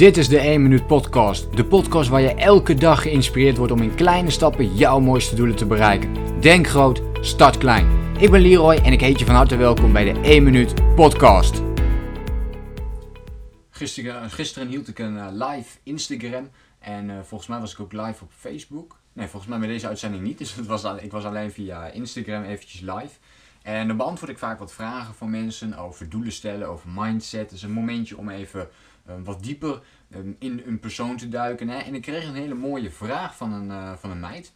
Dit is de 1 Minuut Podcast. De podcast waar je elke dag geïnspireerd wordt om in kleine stappen jouw mooiste doelen te bereiken. Denk groot, start klein. Ik ben Leroy en ik heet je van harte welkom bij de 1 Minuut Podcast. Gisteren, gisteren hield ik een eh, live Instagram en eh, volgens mij was ik ook live op Facebook. Nee, volgens mij met deze uitzending niet, dus het was, ik was alleen via Instagram eventjes live. En dan beantwoord ik vaak wat vragen van mensen over doelen stellen, over mindset. is een momentje om even wat dieper ehm, in een persoon te duiken. Hè. En ik kreeg een hele mooie vraag van een, uh, van een meid.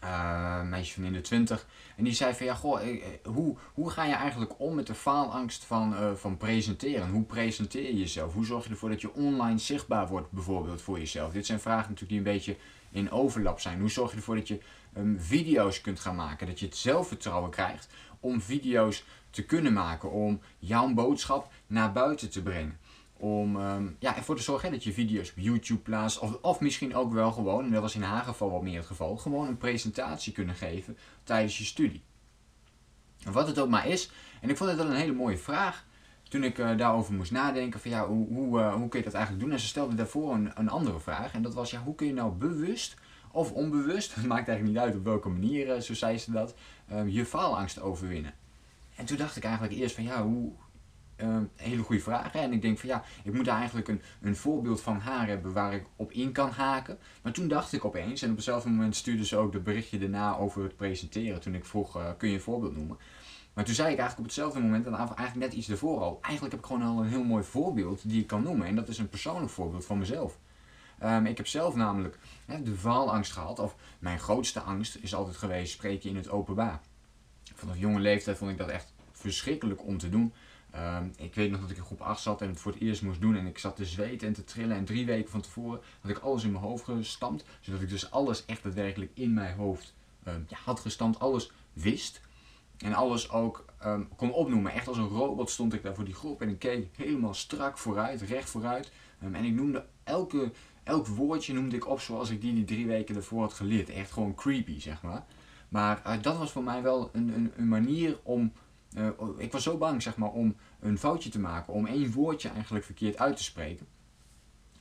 Een meisje van in de twintig. En die zei van ja, goh, eh, hoe, hoe ga je eigenlijk om met de faalangst van, van presenteren? Hoe presenteer je jezelf? Hoe zorg je ervoor dat je online zichtbaar wordt bijvoorbeeld voor jezelf? Dit zijn vragen natuurlijk die een beetje in overlap zijn. Hoe zorg je ervoor dat je um, video's kunt gaan maken? Dat je het zelfvertrouwen krijgt om video's te kunnen maken. Om jouw boodschap naar buiten te brengen. Om um, ja, ervoor te zorgen dat je video's op YouTube plaatst. Of, of misschien ook wel gewoon, en dat was in haar geval wat meer het geval, gewoon een presentatie kunnen geven tijdens je studie. Wat het ook maar is. En ik vond het wel een hele mooie vraag. Toen ik uh, daarover moest nadenken van ja, hoe, hoe, uh, hoe kun je dat eigenlijk doen? En ze stelde daarvoor een, een andere vraag. En dat was ja, hoe kun je nou bewust of onbewust, maakt eigenlijk niet uit op welke manier, uh, zo zei ze dat, je faalangst overwinnen. En toen dacht ik eigenlijk eerst van ja, hoe, uh, hele goede vragen. En ik denk van ja, ik moet eigenlijk een, een voorbeeld van haar hebben waar ik op in kan haken. Maar toen dacht ik opeens, en op hetzelfde moment stuurde ze ook de berichtje daarna over het presenteren. Toen ik vroeg, uh, kun je een voorbeeld noemen? Maar toen zei ik eigenlijk op hetzelfde moment, en eigenlijk net iets ervoor al, eigenlijk heb ik gewoon al een heel mooi voorbeeld die ik kan noemen. En dat is een persoonlijk voorbeeld van mezelf. Um, ik heb zelf namelijk de faalangst gehad, of mijn grootste angst is altijd geweest spreken in het openbaar. Vanaf jonge leeftijd vond ik dat echt verschrikkelijk om te doen. Um, ik weet nog dat ik in groep 8 zat en het voor het eerst moest doen. En ik zat te zweten en te trillen. En drie weken van tevoren had ik alles in mijn hoofd gestampt. Zodat ik dus alles echt daadwerkelijk in mijn hoofd ja, had gestampt. Alles wist. En alles ook um, kon opnoemen. Echt als een robot stond ik daar voor die groep. En ik keek helemaal strak vooruit, recht vooruit. en ik noemde elke, elk woordje noemde ik op zoals ik die die drie weken ervoor had geleerd. Echt gewoon creepy, zeg maar. Maar uh, dat was voor mij wel een, een, manier om uh, ik was zo bang zeg maar, om een foutje te maken, om één woordje eigenlijk verkeerd uit te spreken.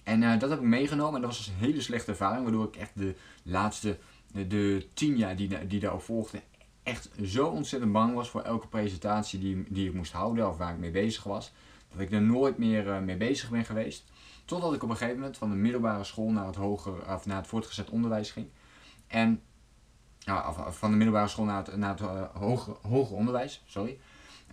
En uh, dat heb ik meegenomen en dat was dus een hele slechte ervaring, waardoor ik echt de laatste, de, de tien jaar die, die daarop volgden, echt zo ontzettend bang was voor elke presentatie die, die ik moest houden of waar ik mee bezig was. Dat ik er nooit meer uh, mee bezig ben geweest. Totdat ik op een gegeven moment van de middelbare school naar het, hoger, of naar het voortgezet onderwijs ging. En nou, van de middelbare school naar het, naar het uh, hoger, hoger onderwijs, sorry.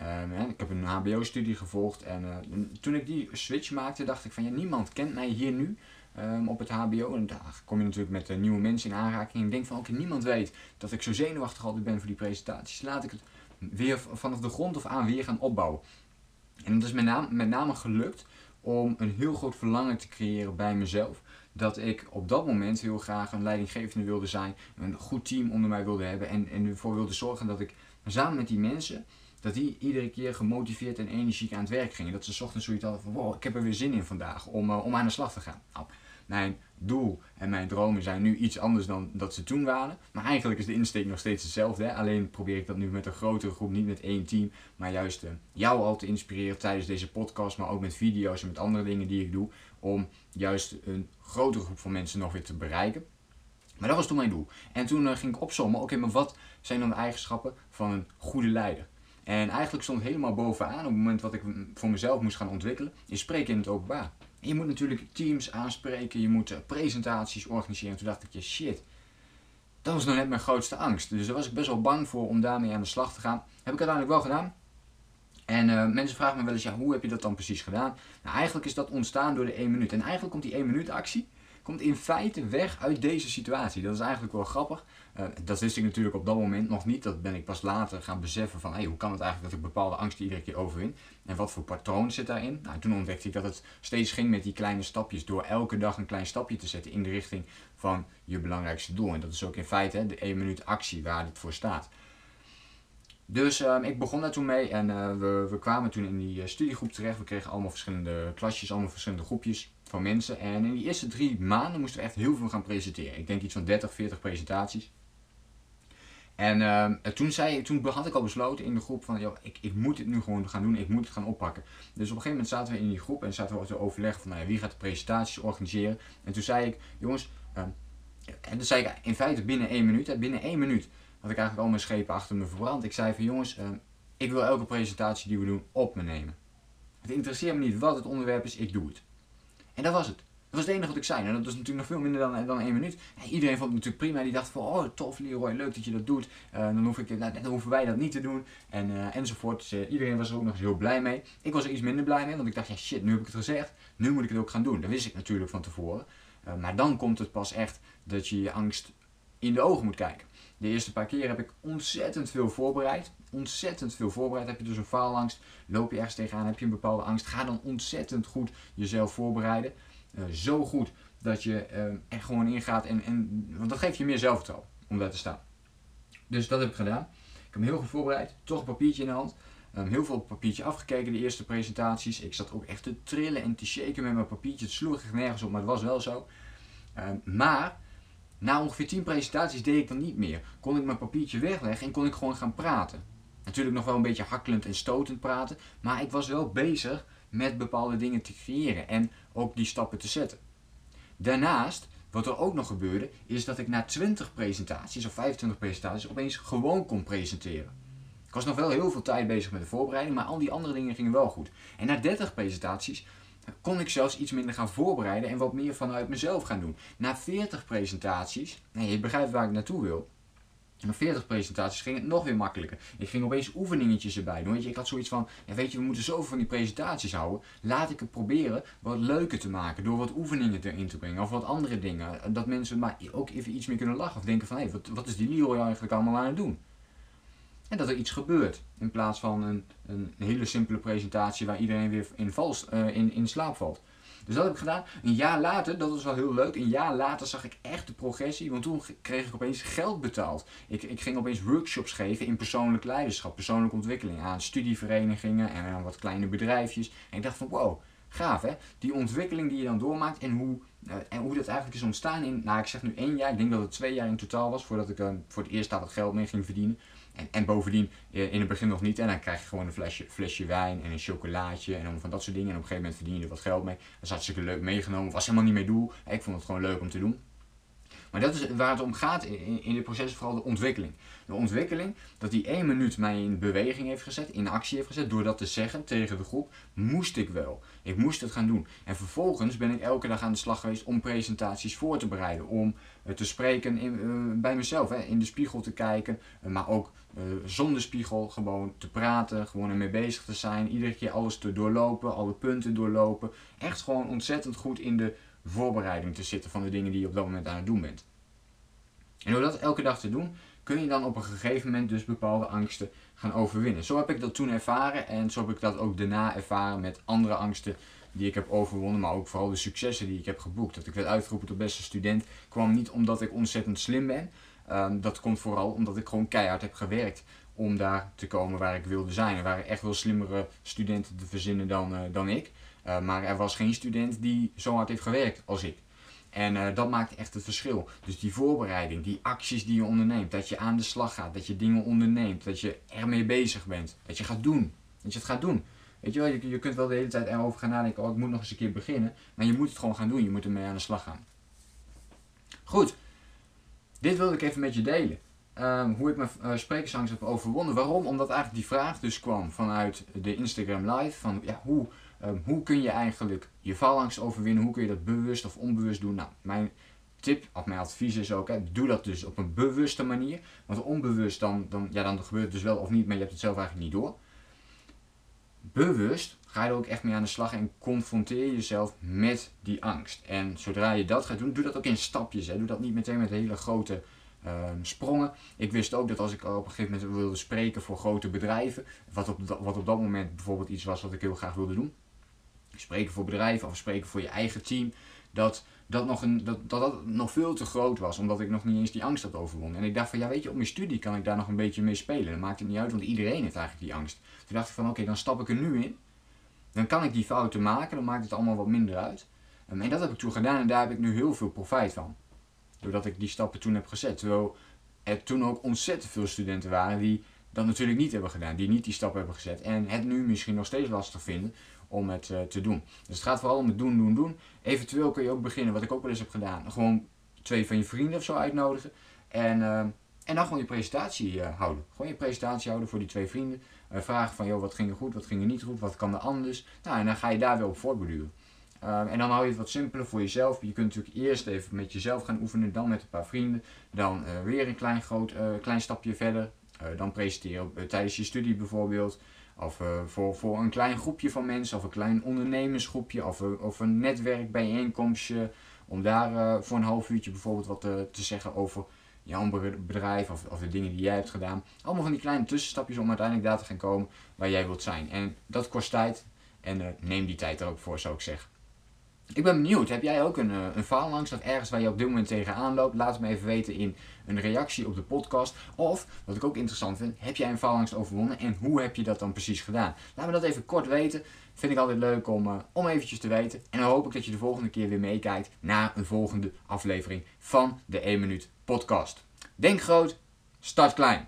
Um, ik heb een HBO-studie gevolgd en uh, toen ik die switch maakte, dacht ik van ja, niemand kent mij hier nu um, op het HBO. En daar kom je natuurlijk met uh, nieuwe mensen in aanraking. En ik denk van oké, niemand weet dat ik zo zenuwachtig altijd ben voor die presentaties. Laat ik het weer vanaf de grond of aan weer gaan opbouwen. En dat is met name, met name gelukt om een heel groot verlangen te creëren bij mezelf dat ik op dat moment heel graag een leidinggevende wilde zijn, een goed team onder mij wilde hebben en, en ervoor wilde zorgen dat ik samen met die mensen, dat die iedere keer gemotiveerd en energiek aan het werk gingen. Dat ze ochtends zoiets hadden van, wow, ik heb er weer zin in vandaag om, uh, om aan de slag te gaan. Nou, mijn doel en mijn dromen zijn nu iets anders dan dat ze toen waren. Maar eigenlijk is de insteek nog steeds hetzelfde. Alleen probeer ik dat nu met een grotere groep, niet met één team. Maar juist uh, jou al te inspireren tijdens deze podcast, maar ook met video's en met andere dingen die ik doe. Om juist een grotere groep van mensen nog weer te bereiken. Maar dat was toen mijn doel. En toen uh, ging ik opzommen, oké, maar wat zijn dan de eigenschappen van een goede leider? En eigenlijk stond helemaal bovenaan op het moment wat ik voor mezelf moest gaan ontwikkelen, is spreken in het openbaar. En je moet natuurlijk teams aanspreken, je moet uh, presentaties organiseren. En toen dacht ik, je shit, dat was nou net mijn grootste angst. Dus daar was ik best wel bang voor om daarmee aan de slag te gaan. Heb ik uiteindelijk wel gedaan. En uh, mensen vragen me wel eens, ja, hoe heb je dat dan precies gedaan? Nou, eigenlijk is dat ontstaan door de 1 minuut. En eigenlijk komt die 1 minuut actie komt in feite weg uit deze situatie. Dat is eigenlijk wel grappig. Uh, dat wist ik natuurlijk op dat moment nog niet. Dat ben ik pas later gaan beseffen van hey, hoe kan het eigenlijk dat ik bepaalde angsten iedere keer overwin. En wat voor patroon zit daarin. Nou, toen ontdekte ik dat het steeds ging met die kleine stapjes. Door elke dag een klein stapje te zetten in de richting van je belangrijkste doel. En dat is ook in feite hè, de 1 minuut actie waar dit voor staat. Dus um, ik begon daar toen mee en uh, we, we, kwamen toen in die uh, studiegroep terecht. We kregen allemaal verschillende klasjes, allemaal verschillende groepjes van mensen. En in die eerste drie maanden moesten we echt heel veel gaan presenteren. Ik denk iets van 30, 40 presentaties. En uh, toen, zei, toen had ik al besloten in de groep van, joh, ik, ik moet het nu gewoon gaan doen, ik moet het gaan oppakken. Dus op een gegeven moment zaten we in die groep en zaten we te overleggen van, nou ja, wie gaat de presentaties organiseren. En toen zei ik, jongens, uh, en dat zei ik in feite binnen één minuut, binnen één minuut had ik eigenlijk al mijn schepen achter me verbrand. Ik zei van, jongens, uh, ik wil elke presentatie die we doen op me nemen. Het interesseert me niet wat het onderwerp is, ik doe het. En dat was het. Dat was het enige wat ik zei. En dat was natuurlijk nog veel minder dan, dan één minuut. iedereen vond het natuurlijk prima. Die dacht van, oh tof Leroy, leuk dat je dat doet. Uh, dan, hoef ik, nou, dan hoeven wij dat niet te doen. En, uh, enzovoort. Dus, uh, iedereen was er ook nog eens heel blij mee. Ik was er iets minder blij mee, want ik dacht, ja shit, nu heb ik het gezegd. Nu moet ik het ook gaan doen. Dat wist ik natuurlijk van tevoren. maar dan komt het pas echt dat je je angst in de ogen moet kijken. De eerste paar keer heb ik ontzettend veel voorbereid. Ontzettend veel voorbereid. Heb je dus een faalangst, loop je ergens tegenaan, heb je een bepaalde angst. Ga dan ontzettend goed jezelf voorbereiden. Uh, zo goed dat je uh, er gewoon ingaat. En, en, want dat geeft je meer zelfvertrouwen om daar te staan. Dus dat heb ik gedaan. Ik heb me heel goed voorbereid. Toch een papiertje in de hand. Heel veel op papiertje afgekeken, de eerste presentaties. Ik zat ook echt te trillen en te shaken met mijn papiertje. Het sloeg echt nergens op, maar het was wel zo. Um, maar na ongeveer 10 presentaties deed ik dan niet meer. Kon ik mijn papiertje wegleggen en kon ik gewoon gaan praten. Natuurlijk nog wel een beetje hakkelend en stotend praten, maar ik was wel bezig met bepaalde dingen te creëren en ook die stappen te zetten. Daarnaast, wat er ook nog gebeurde, is dat ik na 20 presentaties of 25 presentaties opeens gewoon kon presenteren. Ik was nog wel heel veel tijd bezig met de voorbereiding, maar al die andere dingen gingen wel goed. En na 30 presentaties kon ik zelfs iets minder gaan voorbereiden en wat meer vanuit mezelf gaan doen. Na 40 presentaties, nee, je begrijpt waar ik naartoe wil. Na 40 presentaties ging het nog weer makkelijker. Ik ging opeens oefeningetjes erbij doen. Weet je, ik had zoiets van, ja, weet je, we moeten zoveel van die presentaties houden. Laat ik het proberen wat leuker te maken door wat oefeningen erin te brengen of wat andere dingen. Dat mensen maar ook even iets meer kunnen lachen of denken van, hé, hey, wat, wat is die Leroy eigenlijk allemaal aan het doen? En dat er iets gebeurt. In plaats van een, een hele simpele presentatie waar iedereen weer in, vals, uh, in, in slaap valt. Dus dat heb ik gedaan. Een jaar later, dat was wel heel leuk, een jaar later zag ik echt de progressie. Want toen kreeg ik opeens geld betaald. Ik, ik ging opeens workshops geven in persoonlijk leiderschap, persoonlijke ontwikkeling. Aan studieverenigingen en aan wat kleine bedrijfjes. En ik dacht van wow, gaaf hè. Die ontwikkeling die je dan doormaakt en hoe, uh, en hoe dat eigenlijk is ontstaan in, nou ik zeg nu één jaar. Ik denk dat het twee jaar in totaal was voordat ik uh, voor het eerst daar wat geld mee ging verdienen. En, en bovendien, in het begin nog niet. En dan krijg je gewoon een flesje, flesje wijn en een chocolaatje en van dat soort dingen. En op een gegeven moment verdien je er wat geld mee. Dat is hartstikke leuk meegenomen. Was helemaal niet mijn doel. Ik vond het gewoon leuk om te doen. Maar dat is waar het om gaat in, in dit proces, vooral de ontwikkeling. De ontwikkeling, dat die één minuut mij in beweging heeft gezet, in actie heeft gezet, door dat te zeggen tegen de groep, moest ik wel. Ik moest het gaan doen. En vervolgens ben ik elke dag aan de slag geweest om presentaties voor te bereiden, om uh, te spreken in, uh, bij mezelf, hè, in de spiegel te kijken, uh, maar ook zonder spiegel gewoon te praten, gewoon ermee bezig te zijn, iedere keer alles te doorlopen, alle punten doorlopen. Echt gewoon ontzettend goed in de voorbereiding te zitten van de dingen die je op dat moment aan het doen bent. En door dat elke dag te doen, kun je dan op een gegeven moment dus bepaalde angsten gaan overwinnen. Zo heb ik dat toen ervaren en zo heb ik dat ook daarna ervaren met andere angsten die ik heb overwonnen, maar ook vooral de successen die ik heb geboekt. Dat ik werd uitgeroepen tot beste student kwam niet omdat ik ontzettend slim ben. Um, dat komt vooral omdat ik gewoon keihard heb gewerkt om daar te komen waar ik wilde zijn. Er waren echt wel slimmere studenten te verzinnen dan, uh, dan ik. Uh, maar er was geen student die zo hard heeft gewerkt als ik. En uh, dat maakt echt het verschil. Dus die voorbereiding, die acties die je onderneemt, dat je aan de slag gaat, dat je dingen onderneemt, dat je ermee bezig bent, dat je gaat doen. Dat je het gaat doen. Weet je wel, je, je kunt wel de hele tijd erover gaan nadenken, oh ik moet nog eens een keer beginnen, maar je moet het gewoon gaan doen, je moet ermee aan de slag gaan. Goed, dit wilde ik even met je delen. Um, hoe ik mijn uh, sprekersangst heb overwonnen. Waarom? Omdat eigenlijk die vraag dus kwam vanuit de Instagram live, van ja, hoe Um, hoe kun je eigenlijk je faalangst overwinnen? Hoe kun je dat bewust of onbewust doen? Nou, mijn tip of mijn advies is ook, hè, doe dat dus op een bewuste manier. Want onbewust, dan, dan, ja, dan gebeurt het dus wel of niet, maar je hebt het zelf eigenlijk niet door. Bewust ga je er ook echt mee aan de slag en confronteer jezelf met die angst. En zodra je dat gaat doen, doe dat ook in stapjes. Hè. Doe dat niet meteen met hele grote um, sprongen. Ik wist ook dat als ik op een gegeven moment wilde spreken voor grote bedrijven, wat op, wat op dat moment bijvoorbeeld iets was wat ik heel graag wilde doen, spreken voor bedrijven of spreken voor je eigen team, dat dat nog, een, dat, dat dat nog veel te groot was, omdat ik nog niet eens die angst had overwonnen. En ik dacht van, ja weet je, op mijn studie kan ik daar nog een beetje mee spelen. Dan maakt het niet uit, want iedereen heeft eigenlijk die angst. Toen dacht ik van, oké, dan stap ik er nu in. Dan kan ik die fouten maken, dan maakt het allemaal wat minder uit. En dat heb ik toen gedaan en daar heb ik nu heel veel profijt van. Doordat ik die stappen toen heb gezet. Terwijl er toen ook ontzettend veel studenten waren die dat natuurlijk niet hebben gedaan, die niet die stap hebben gezet en het nu misschien nog steeds lastig vinden om het uh, te doen. Dus het gaat vooral om het doen, doen, doen. Eventueel kun je ook beginnen, wat ik ook wel eens heb gedaan, gewoon twee van je vrienden of zo uitnodigen en, uh, en dan gewoon je presentatie uh, houden. Gewoon je presentatie houden voor die twee vrienden. vragen van, joh, wat ging er goed, wat ging er niet goed, wat kan er anders? Nou, en dan ga je daar weer op voortborduren. Um, en dan hou je het wat simpeler voor jezelf. Je kunt natuurlijk eerst even met jezelf gaan oefenen, dan met een paar vrienden. Dan weer een klein, groot, klein stapje verder. Dan presenteren tijdens je studie bijvoorbeeld. Of voor, voor een klein groepje van mensen, of een klein ondernemersgroepje, of, of een netwerkbijeenkomstje. Om daar voor een half uurtje bijvoorbeeld wat te, te zeggen over jouw bedrijf of, of de dingen die jij hebt gedaan. Allemaal van die kleine tussenstapjes om uiteindelijk daar te gaan komen waar jij wilt zijn. En dat kost tijd. En neem die tijd er ook voor, zou ik zeggen. Ik ben benieuwd, heb jij ook een, uh, een faalangst of ergens waar je op dit moment tegenaan loopt? Laat het me even weten in een reactie op de podcast. Of, wat ik ook interessant vind, heb jij een faalangst overwonnen en hoe heb je dat dan precies gedaan? Laat me dat even kort weten. Vind ik altijd leuk om, uh, om eventjes te weten. En dan hoop ik dat je de volgende keer weer meekijkt naar een volgende aflevering van de 1 Minuut Podcast. Denk groot, start klein.